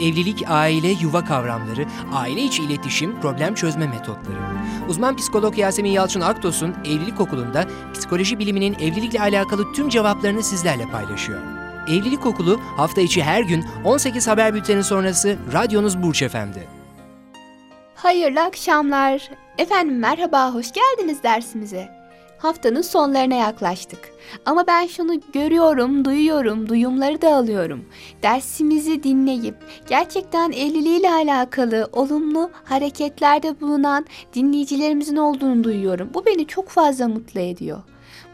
Evlilik, aile, yuva kavramları, aile içi iletişim, problem çözme metotları. Uzman psikolog Yasemin Yalçın Aktos'un Evlilik Okulu'nda psikoloji biliminin evlilikle alakalı tüm cevaplarını sizlerle paylaşıyor. Evlilik Okulu hafta içi her gün 18 haber bülteni sonrası radyonuz Burç Efendi. Hayırlı akşamlar. Efendim merhaba, hoş geldiniz dersimize. Haftanın sonlarına yaklaştık. Ama ben şunu görüyorum, duyuyorum, duyumları da alıyorum. Dersimizi dinleyip gerçekten evliliğiyle alakalı olumlu hareketlerde bulunan dinleyicilerimizin olduğunu duyuyorum. Bu beni çok fazla mutlu ediyor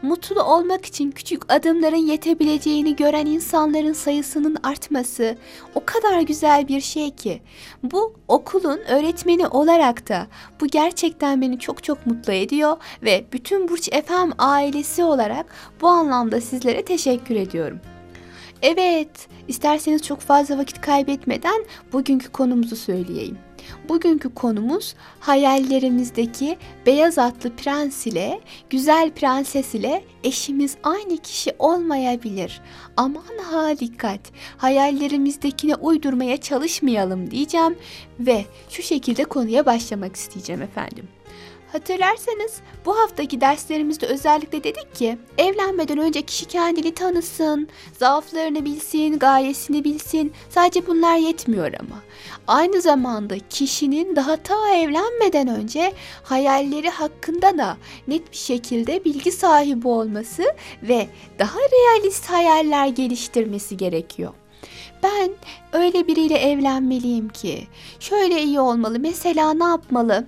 mutlu olmak için küçük adımların yetebileceğini gören insanların sayısının artması o kadar güzel bir şey ki. Bu okulun öğretmeni olarak da bu gerçekten beni çok çok mutlu ediyor ve bütün Burç FM ailesi olarak bu anlamda sizlere teşekkür ediyorum. Evet, isterseniz çok fazla vakit kaybetmeden bugünkü konumuzu söyleyeyim. Bugünkü konumuz hayallerimizdeki beyaz atlı prens ile güzel prenses ile eşimiz aynı kişi olmayabilir. Aman ha dikkat. Hayallerimizdekine uydurmaya çalışmayalım diyeceğim ve şu şekilde konuya başlamak isteyeceğim efendim. Hatırlarsanız bu haftaki derslerimizde özellikle dedik ki evlenmeden önce kişi kendini tanısın, zaaflarını bilsin, gayesini bilsin. Sadece bunlar yetmiyor ama. Aynı zamanda kişinin daha ta evlenmeden önce hayalleri hakkında da net bir şekilde bilgi sahibi olması ve daha realist hayaller geliştirmesi gerekiyor ben öyle biriyle evlenmeliyim ki şöyle iyi olmalı mesela ne yapmalı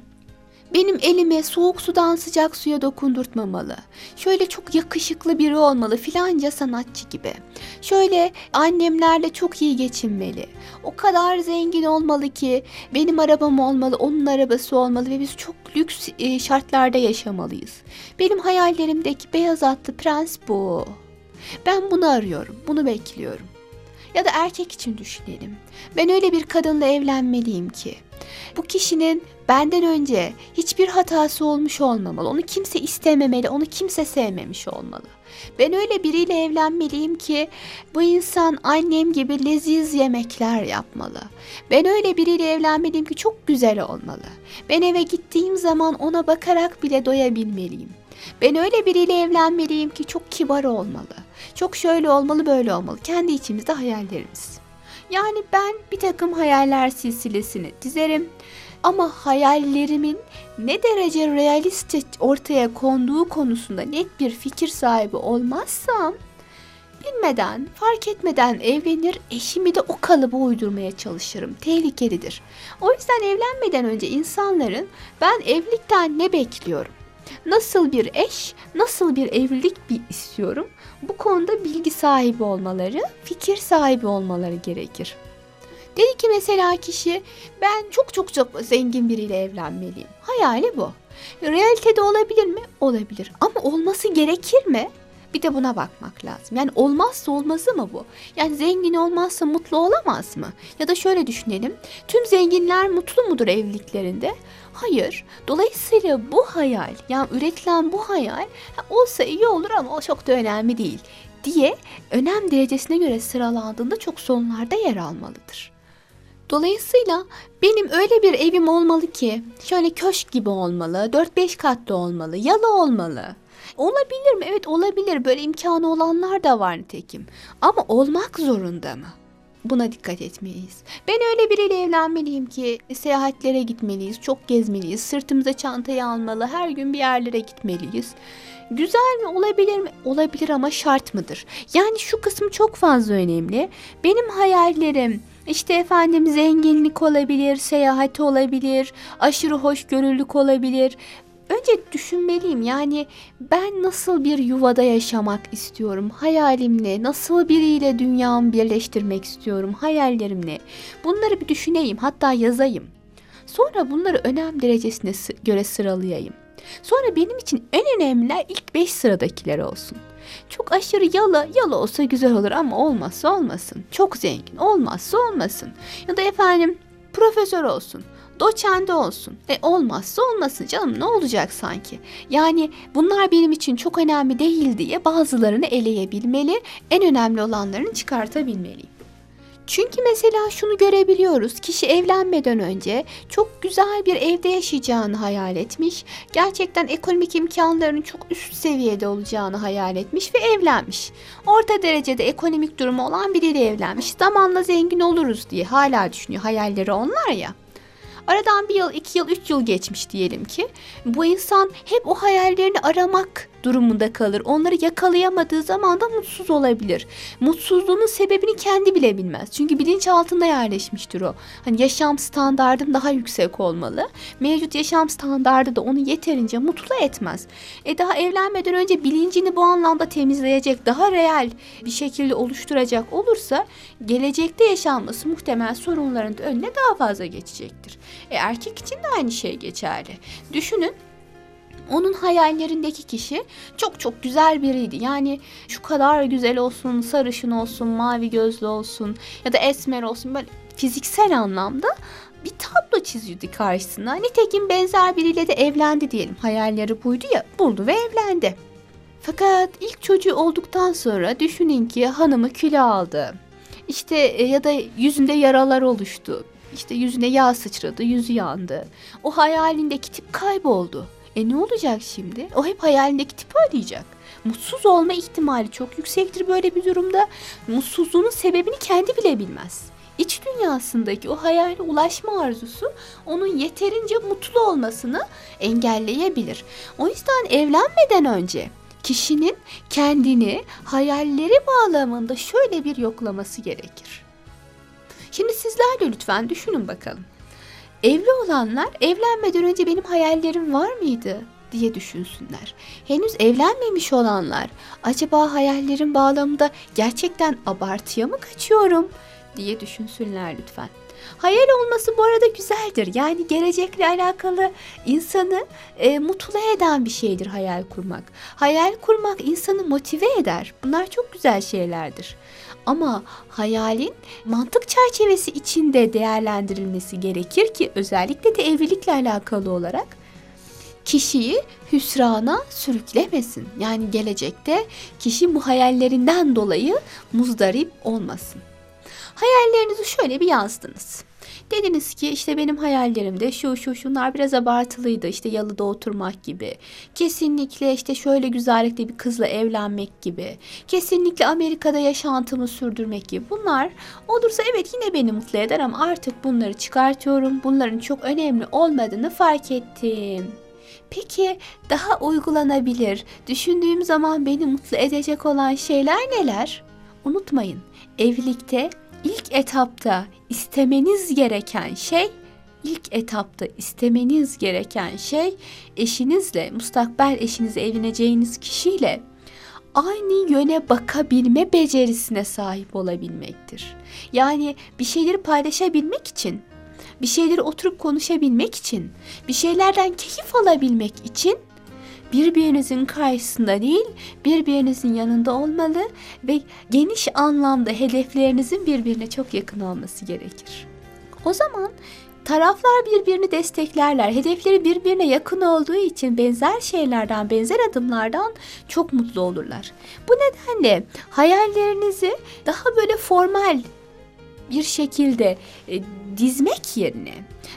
benim elime soğuk sudan sıcak suya dokundurtmamalı. Şöyle çok yakışıklı biri olmalı filanca sanatçı gibi. Şöyle annemlerle çok iyi geçinmeli. O kadar zengin olmalı ki benim arabam olmalı, onun arabası olmalı ve biz çok lüks e, şartlarda yaşamalıyız. Benim hayallerimdeki beyaz atlı prens bu. Ben bunu arıyorum, bunu bekliyorum. Ya da erkek için düşünelim. Ben öyle bir kadınla evlenmeliyim ki bu kişinin benden önce hiçbir hatası olmuş olmamalı. Onu kimse istememeli, onu kimse sevmemiş olmalı. Ben öyle biriyle evlenmeliyim ki bu insan annem gibi leziz yemekler yapmalı. Ben öyle biriyle evlenmeliyim ki çok güzel olmalı. Ben eve gittiğim zaman ona bakarak bile doyabilmeliyim. Ben öyle biriyle evlenmeliyim ki çok kibar olmalı. Çok şöyle olmalı, böyle olmalı. Kendi içimizde hayallerimiz. Yani ben bir takım hayaller silsilesini dizerim. Ama hayallerimin ne derece realiste ortaya konduğu konusunda net bir fikir sahibi olmazsam bilmeden, fark etmeden evlenir, eşimi de o kalıba uydurmaya çalışırım. Tehlikelidir. O yüzden evlenmeden önce insanların ben evlilikten ne bekliyorum? Nasıl bir eş, nasıl bir evlilik bir istiyorum? Bu konuda bilgi sahibi olmaları, fikir sahibi olmaları gerekir. Dedi ki mesela kişi ben çok çok çok zengin biriyle evlenmeliyim. Hayali bu. Realitede olabilir mi? Olabilir. Ama olması gerekir mi? Bir de buna bakmak lazım. Yani olmazsa olmazı mı bu? Yani zengin olmazsa mutlu olamaz mı? Ya da şöyle düşünelim. Tüm zenginler mutlu mudur evliliklerinde? Hayır. Dolayısıyla bu hayal, yani üretilen bu hayal olsa iyi olur ama o çok da önemli değil diye önem derecesine göre sıralandığında çok sonlarda yer almalıdır. Dolayısıyla benim öyle bir evim olmalı ki şöyle köşk gibi olmalı, 4-5 katlı olmalı, yalı olmalı. Olabilir mi? Evet olabilir. Böyle imkanı olanlar da var nitekim. Ama olmak zorunda mı? Buna dikkat etmeliyiz. Ben öyle biriyle evlenmeliyim ki seyahatlere gitmeliyiz, çok gezmeliyiz, sırtımıza çantayı almalı, her gün bir yerlere gitmeliyiz. Güzel mi? Olabilir mi? Olabilir ama şart mıdır? Yani şu kısım çok fazla önemli. Benim hayallerim, işte efendim zenginlik olabilir, seyahat olabilir, aşırı hoşgörülük olabilir. Önce düşünmeliyim yani ben nasıl bir yuvada yaşamak istiyorum? Hayalim ne? Nasıl biriyle dünyamı birleştirmek istiyorum? Hayallerim ne? Bunları bir düşüneyim hatta yazayım. Sonra bunları önem derecesine göre sıralayayım. Sonra benim için en önemliler ilk 5 sıradakiler olsun. Çok aşırı yalı, yalı olsa güzel olur ama olmazsa olmasın. Çok zengin olmazsa olmasın. Ya da efendim profesör olsun doçende olsun. E olmazsa olmasın canım ne olacak sanki? Yani bunlar benim için çok önemli değil diye bazılarını eleyebilmeli, en önemli olanlarını çıkartabilmeliyim. Çünkü mesela şunu görebiliyoruz. Kişi evlenmeden önce çok güzel bir evde yaşayacağını hayal etmiş. Gerçekten ekonomik imkanlarının çok üst seviyede olacağını hayal etmiş ve evlenmiş. Orta derecede ekonomik durumu olan biriyle evlenmiş. Zamanla zengin oluruz diye hala düşünüyor. Hayalleri onlar ya. Aradan bir yıl, iki yıl, üç yıl geçmiş diyelim ki. Bu insan hep o hayallerini aramak durumunda kalır. Onları yakalayamadığı zaman da mutsuz olabilir. Mutsuzluğunun sebebini kendi bile bilmez. Çünkü bilinç altında yerleşmiştir o. Hani yaşam standardım daha yüksek olmalı. Mevcut yaşam standardı da onu yeterince mutlu etmez. E daha evlenmeden önce bilincini bu anlamda temizleyecek, daha real bir şekilde oluşturacak olursa gelecekte yaşanması muhtemel sorunların önüne daha fazla geçecektir. E erkek için de aynı şey geçerli. Düşünün onun hayallerindeki kişi çok çok güzel biriydi. Yani şu kadar güzel olsun, sarışın olsun, mavi gözlü olsun ya da esmer olsun böyle fiziksel anlamda bir tablo çiziyordu karşısına. Nitekim benzer biriyle de evlendi diyelim. Hayalleri buydu ya, buldu ve evlendi. Fakat ilk çocuğu olduktan sonra düşünün ki hanımı kilo aldı. İşte e, ya da yüzünde yaralar oluştu. İşte yüzüne yağ sıçradı, yüzü yandı. O hayalindeki tip kayboldu. E ne olacak şimdi? O hep hayalindeki tipi arayacak. Mutsuz olma ihtimali çok yüksektir böyle bir durumda. Mutsuzluğunun sebebini kendi bile bilmez. İç dünyasındaki o hayale ulaşma arzusu onun yeterince mutlu olmasını engelleyebilir. O yüzden evlenmeden önce kişinin kendini hayalleri bağlamında şöyle bir yoklaması gerekir. Şimdi sizler de lütfen düşünün bakalım. Evli olanlar evlenmeden önce benim hayallerim var mıydı diye düşünsünler. Henüz evlenmemiş olanlar acaba hayallerim bağlamında gerçekten abartıya mı kaçıyorum diye düşünsünler lütfen. Hayal olması bu arada güzeldir. Yani gelecekle alakalı insanı e, mutlu eden bir şeydir hayal kurmak. Hayal kurmak insanı motive eder. Bunlar çok güzel şeylerdir. Ama hayalin mantık çerçevesi içinde değerlendirilmesi gerekir ki özellikle de evlilikle alakalı olarak kişiyi hüsrana sürüklemesin. Yani gelecekte kişi bu hayallerinden dolayı muzdarip olmasın. Hayallerinizi şöyle bir yazdınız. Dediniz ki işte benim hayallerimde şu şu şunlar biraz abartılıydı. İşte yalıda oturmak gibi. Kesinlikle işte şöyle güzellikte bir kızla evlenmek gibi. Kesinlikle Amerika'da yaşantımı sürdürmek gibi. Bunlar olursa evet yine beni mutlu eder ama artık bunları çıkartıyorum. Bunların çok önemli olmadığını fark ettim. Peki daha uygulanabilir, düşündüğüm zaman beni mutlu edecek olan şeyler neler? Unutmayın, evlilikte ilk etapta istemeniz gereken şey ilk etapta istemeniz gereken şey eşinizle, mustakbel eşinize evleneceğiniz kişiyle aynı yöne bakabilme becerisine sahip olabilmektir. Yani bir şeyleri paylaşabilmek için, bir şeyleri oturup konuşabilmek için, bir şeylerden keyif alabilmek için birbirinizin karşısında değil, birbirinizin yanında olmalı ve geniş anlamda hedeflerinizin birbirine çok yakın olması gerekir. O zaman taraflar birbirini desteklerler. Hedefleri birbirine yakın olduğu için benzer şeylerden, benzer adımlardan çok mutlu olurlar. Bu nedenle hayallerinizi daha böyle formal bir şekilde e, dizmek yerine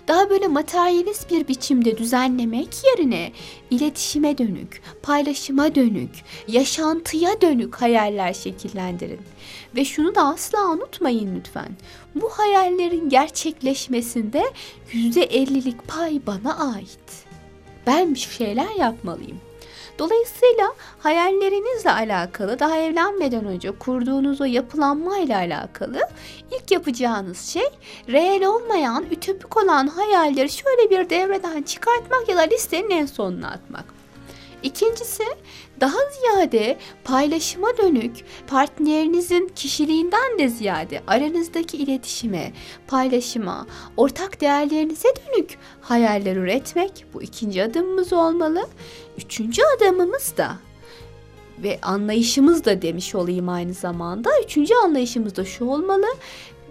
daha böyle materyalist bir biçimde düzenlemek yerine iletişime dönük, paylaşıma dönük, yaşantıya dönük hayaller şekillendirin. Ve şunu da asla unutmayın lütfen. Bu hayallerin gerçekleşmesinde %50'lik pay bana ait. Ben bir şeyler yapmalıyım. Dolayısıyla hayallerinizle alakalı daha evlenmeden önce kurduğunuz o yapılanmayla alakalı ilk yapacağınız şey reel olmayan, ütopik olan hayalleri şöyle bir devreden çıkartmak ya da listenin en sonuna atmak. İkincisi daha ziyade paylaşıma dönük partnerinizin kişiliğinden de ziyade aranızdaki iletişime, paylaşıma, ortak değerlerinize dönük hayaller üretmek bu ikinci adımımız olmalı. Üçüncü adımımız da ve anlayışımız da demiş olayım aynı zamanda. Üçüncü anlayışımız da şu olmalı.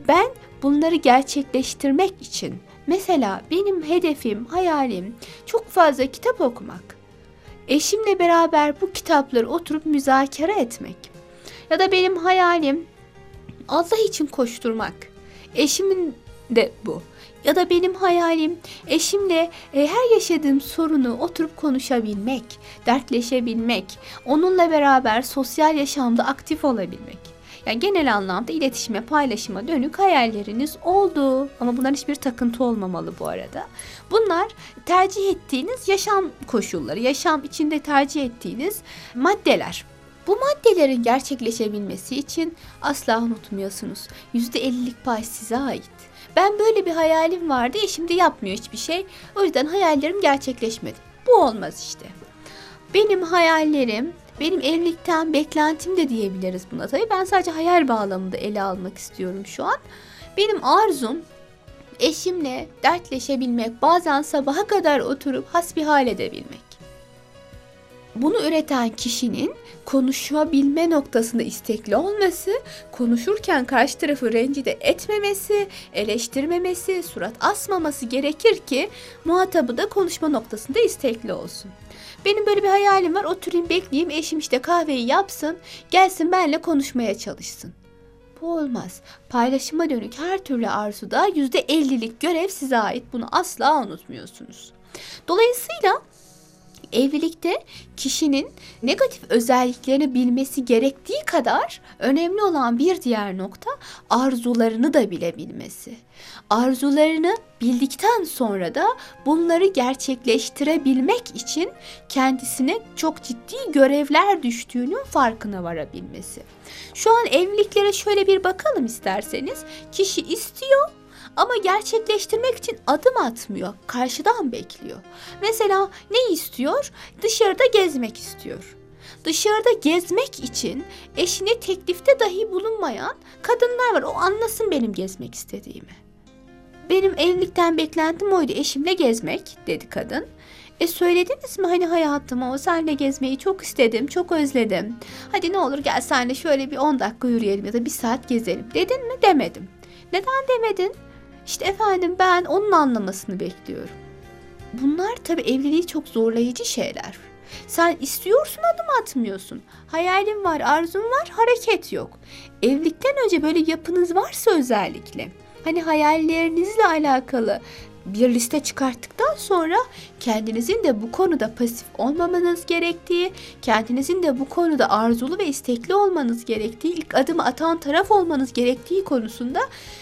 Ben bunları gerçekleştirmek için mesela benim hedefim, hayalim çok fazla kitap okumak eşimle beraber bu kitapları oturup müzakere etmek. Ya da benim hayalim Allah için koşturmak. Eşimin de bu. Ya da benim hayalim eşimle e, her yaşadığım sorunu oturup konuşabilmek, dertleşebilmek, onunla beraber sosyal yaşamda aktif olabilmek. Yani genel anlamda iletişime, paylaşıma dönük hayalleriniz oldu. Ama bunların hiçbir takıntı olmamalı bu arada. Bunlar tercih ettiğiniz yaşam koşulları, yaşam içinde tercih ettiğiniz maddeler. Bu maddelerin gerçekleşebilmesi için asla unutmuyorsunuz. %50'lik pay size ait. Ben böyle bir hayalim vardı, eşim de yapmıyor hiçbir şey. O yüzden hayallerim gerçekleşmedi. Bu olmaz işte. Benim hayallerim, benim evlilikten beklentim de diyebiliriz buna tabii. Ben sadece hayal bağlamında ele almak istiyorum şu an. Benim arzum eşimle dertleşebilmek, bazen sabaha kadar oturup hasbihal edebilmek. Bunu üreten kişinin konuşabilme noktasında istekli olması, konuşurken karşı tarafı rencide etmemesi, eleştirmemesi, surat asmaması gerekir ki muhatabı da konuşma noktasında istekli olsun. Benim böyle bir hayalim var. Oturayım bekleyeyim eşim işte kahveyi yapsın. Gelsin benimle konuşmaya çalışsın. Bu olmaz. Paylaşıma dönük her türlü arzuda %50'lik görev size ait. Bunu asla unutmuyorsunuz. Dolayısıyla evlilikte kişinin negatif özelliklerini bilmesi gerektiği kadar önemli olan bir diğer nokta arzularını da bilebilmesi. Arzularını bildikten sonra da bunları gerçekleştirebilmek için kendisine çok ciddi görevler düştüğünün farkına varabilmesi. Şu an evliliklere şöyle bir bakalım isterseniz. Kişi istiyor ama gerçekleştirmek için adım atmıyor. Karşıdan bekliyor. Mesela ne istiyor? Dışarıda gezmek istiyor. Dışarıda gezmek için eşine teklifte dahi bulunmayan kadınlar var. O anlasın benim gezmek istediğimi. Benim evlilikten beklentim oydu eşimle gezmek dedi kadın. E söylediniz mi hani hayatıma o senle gezmeyi çok istedim, çok özledim. Hadi ne olur gel senle şöyle bir 10 dakika yürüyelim ya da bir saat gezelim. Dedin mi? Demedim. Neden demedin? İşte efendim ben onun anlamasını bekliyorum. Bunlar tabii evliliği çok zorlayıcı şeyler. Sen istiyorsun adım atmıyorsun. Hayalin var, arzun var, hareket yok. Evlilikten önce böyle yapınız varsa özellikle hani hayallerinizle alakalı bir liste çıkarttıktan sonra kendinizin de bu konuda pasif olmamanız gerektiği, kendinizin de bu konuda arzulu ve istekli olmanız gerektiği, ilk adımı atan taraf olmanız gerektiği konusunda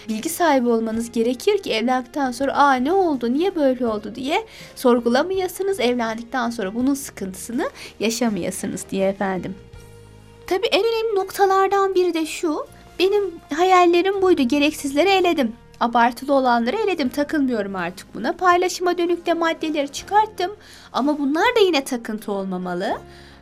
bilgi sahibi olmanız gerekir ki evlendikten sonra aa ne oldu, niye böyle oldu diye sorgulamayasınız. Evlendikten sonra bunun sıkıntısını yaşamayasınız diye efendim. Tabii en önemli noktalardan biri de şu. Benim hayallerim buydu. Gereksizleri eledim. Abartılı olanları eledim. Takılmıyorum artık buna. Paylaşıma dönük de maddeleri çıkarttım. Ama bunlar da yine takıntı olmamalı.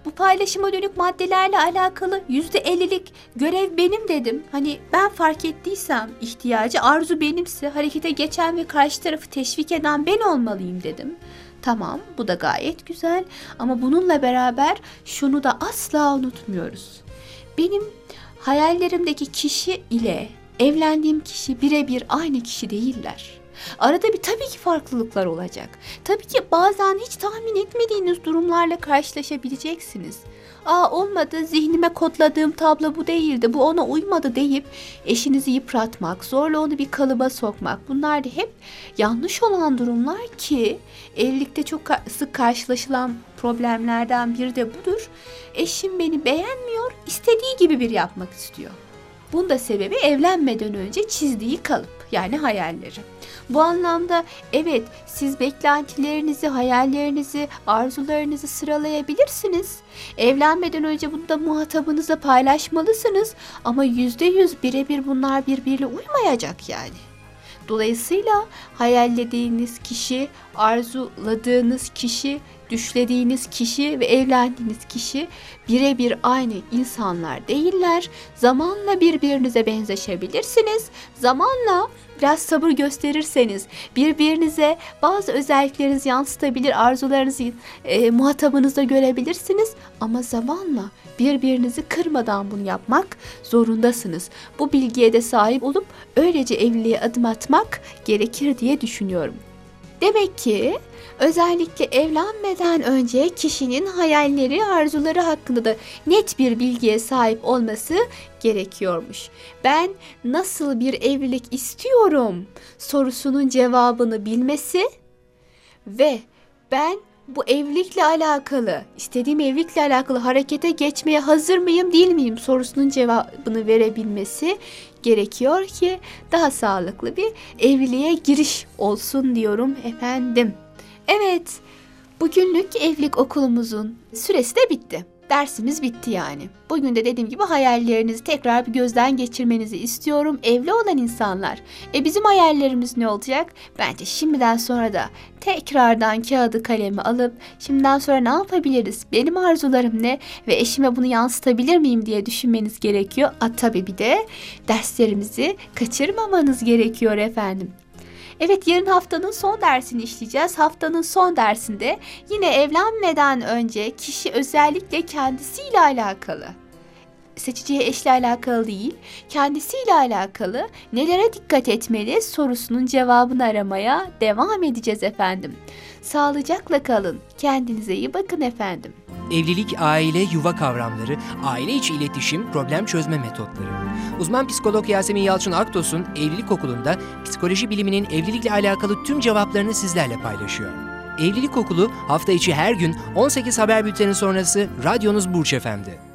Bu paylaşıma dönük maddelerle alakalı yüzde ellilik görev benim dedim. Hani ben fark ettiysem ihtiyacı arzu benimse harekete geçen ve karşı tarafı teşvik eden ben olmalıyım dedim. Tamam bu da gayet güzel ama bununla beraber şunu da asla unutmuyoruz. Benim hayallerimdeki kişi ile evlendiğim kişi birebir aynı kişi değiller. Arada bir tabii ki farklılıklar olacak. Tabii ki bazen hiç tahmin etmediğiniz durumlarla karşılaşabileceksiniz. Aa olmadı zihnime kodladığım tablo bu değildi bu ona uymadı deyip eşinizi yıpratmak, zorla onu bir kalıba sokmak bunlar da hep yanlış olan durumlar ki evlilikte çok sık karşılaşılan problemlerden biri de budur. Eşim beni beğenmiyor, istediği gibi bir yapmak istiyor. Bunun da sebebi evlenmeden önce çizdiği kalıp yani hayalleri. Bu anlamda evet siz beklentilerinizi, hayallerinizi, arzularınızı sıralayabilirsiniz. Evlenmeden önce bunu da muhatabınızla paylaşmalısınız ama yüzde yüz birebir bunlar birbiriyle uymayacak yani. Dolayısıyla hayallediğiniz kişi, arzuladığınız kişi, düşlediğiniz kişi ve evlendiğiniz kişi birebir aynı insanlar değiller. Zamanla birbirinize benzeşebilirsiniz. Zamanla biraz sabır gösterirseniz birbirinize bazı özelliklerinizi yansıtabilir, arzularınızı e, muhatabınızda görebilirsiniz. Ama zamanla birbirinizi kırmadan bunu yapmak zorundasınız. Bu bilgiye de sahip olup öylece evliliğe adım atmak gerekir diye düşünüyorum. Demek ki özellikle evlenmeden önce kişinin hayalleri, arzuları hakkında da net bir bilgiye sahip olması gerekiyormuş. Ben nasıl bir evlilik istiyorum sorusunun cevabını bilmesi ve ben bu evlilikle alakalı, istediğim evlilikle alakalı harekete geçmeye hazır mıyım, değil miyim sorusunun cevabını verebilmesi gerekiyor ki daha sağlıklı bir evliliğe giriş olsun diyorum efendim. Evet, bugünlük evlilik okulumuzun süresi de bitti. Dersimiz bitti yani. Bugün de dediğim gibi hayallerinizi tekrar bir gözden geçirmenizi istiyorum. Evli olan insanlar. E bizim hayallerimiz ne olacak? Bence şimdiden sonra da tekrardan kağıdı kalemi alıp şimdiden sonra ne yapabiliriz? Benim arzularım ne? Ve eşime bunu yansıtabilir miyim diye düşünmeniz gerekiyor. A tabii bir de derslerimizi kaçırmamanız gerekiyor efendim. Evet yarın haftanın son dersini işleyeceğiz. Haftanın son dersinde yine evlenmeden önce kişi özellikle kendisiyle alakalı seçeceği eşle alakalı değil, kendisiyle alakalı nelere dikkat etmeli sorusunun cevabını aramaya devam edeceğiz efendim. Sağlıcakla kalın. Kendinize iyi bakın efendim. Evlilik, aile, yuva kavramları, aile içi iletişim, problem çözme metotları. Uzman psikolog Yasemin Yalçın Aktos'un Evlilik Okulu'nda psikoloji biliminin evlilikle alakalı tüm cevaplarını sizlerle paylaşıyor. Evlilik Okulu hafta içi her gün 18 haber bülteni sonrası radyonuz Burç FM'de.